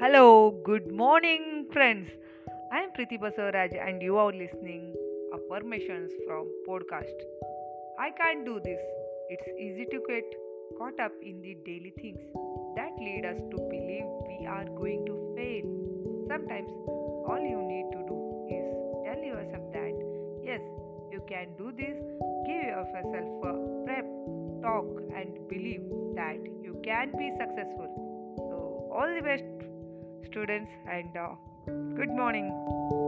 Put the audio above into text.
Hello, good morning, friends. I am Preeti Basaraj, and you are listening affirmations from podcast. I can't do this. It's easy to get caught up in the daily things that lead us to believe we are going to fail. Sometimes all you need to do is tell yourself that yes, you can do this. Give yourself a prep talk and believe that you can be successful. So, all the best, students, and uh, good morning.